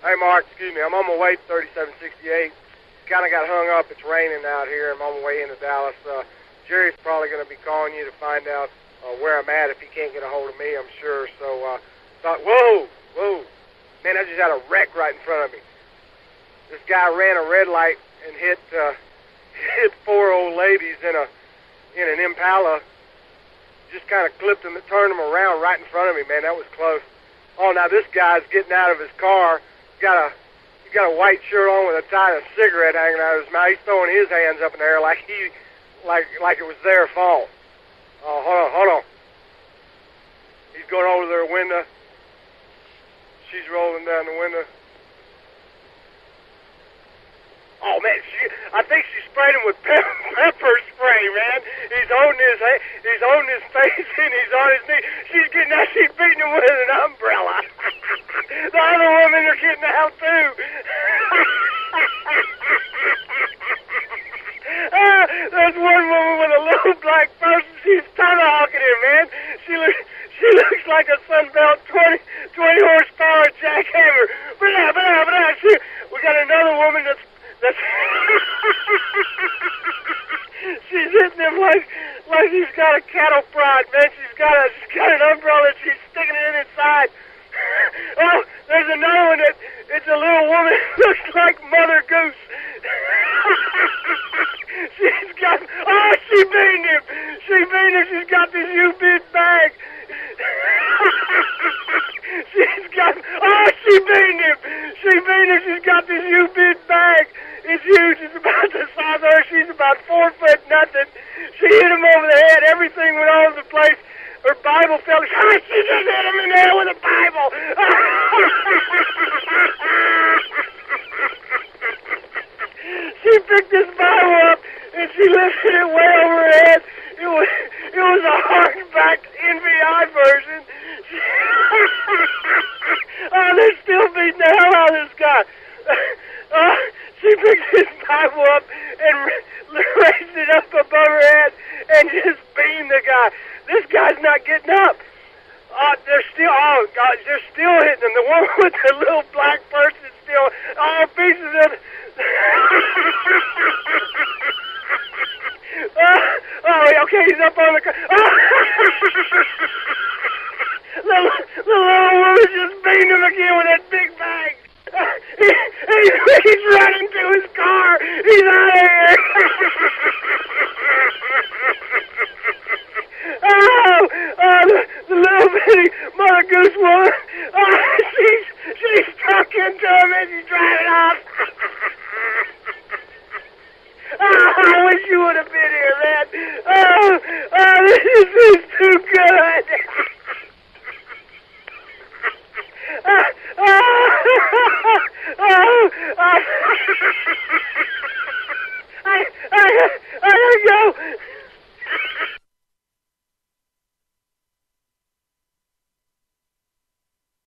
Hey, Mark, excuse me. I'm on my way to 3768. Kind of got hung up. It's raining out here. I'm on my way into Dallas. Uh, Jerry's probably going to be calling you to find out uh, where I'm at if he can't get a hold of me, I'm sure. So, uh, thought, whoa, whoa. Man, I just had a wreck right in front of me. This guy ran a red light and hit uh, hit four old ladies in a in an Impala. Just kind of clipped them, and turned them around right in front of me. Man, that was close. Oh, now this guy's getting out of his car. Got a he's got a white shirt on with a tie and a cigarette hanging out of his mouth. He's throwing his hands up in the air like he like like it was their fault. Oh, hold on, hold on. He's going over to their window. She's rolling down the window. Oh man, she, I think she sprayed him with pepper, pepper spray, man. He's holding his he's holding his face and he's on his knee. She's getting out, she's beating him with an umbrella. getting out too. ah, there's one woman with a little black person. She's tomahawking him, man. She looks she looks like a Sunbelt 20, 20 horsepower jackhammer. Blah, blah, blah. She, we got another woman that's that's she's hitting him like like he's got a cattle prod, man. She's got a she's got an umbrella. And she's sticking it in his side. oh, there's another one a little woman looks like Mother Goose. she's got oh she beat him. She beat him. She's got this U bid bag. she's got oh she beat him. She beat him. She's got this U bid bag. It's huge. It's about the size of her. She's about four foot nothing. She hit him over the head. Everything went all over the place. Her Bible fell. She just hit him in the head with a Bible. she picked this Bible up and she lifted it way over her head. It was it was a hardback NVI version. oh, they're still beating the hell out of this guy. Uh, she picked his Bible up and raised it up above her head and just beamed the guy. This guy's not getting up. Uh, they're still, oh God, they're still hitting him. The one with the little black person still, all pieces oh, okay, he's up on the. car. the, little woman just beamed him again with that big bag. he, he, he's running to his car. He's out of here. oh, oh the, the little bitty Mother Goose woman. Oh, she's she's talking to him as he's driving off. oh, I wish you would have been here, man. Oh, oh, this is too good. oh, oh, oh. I, I,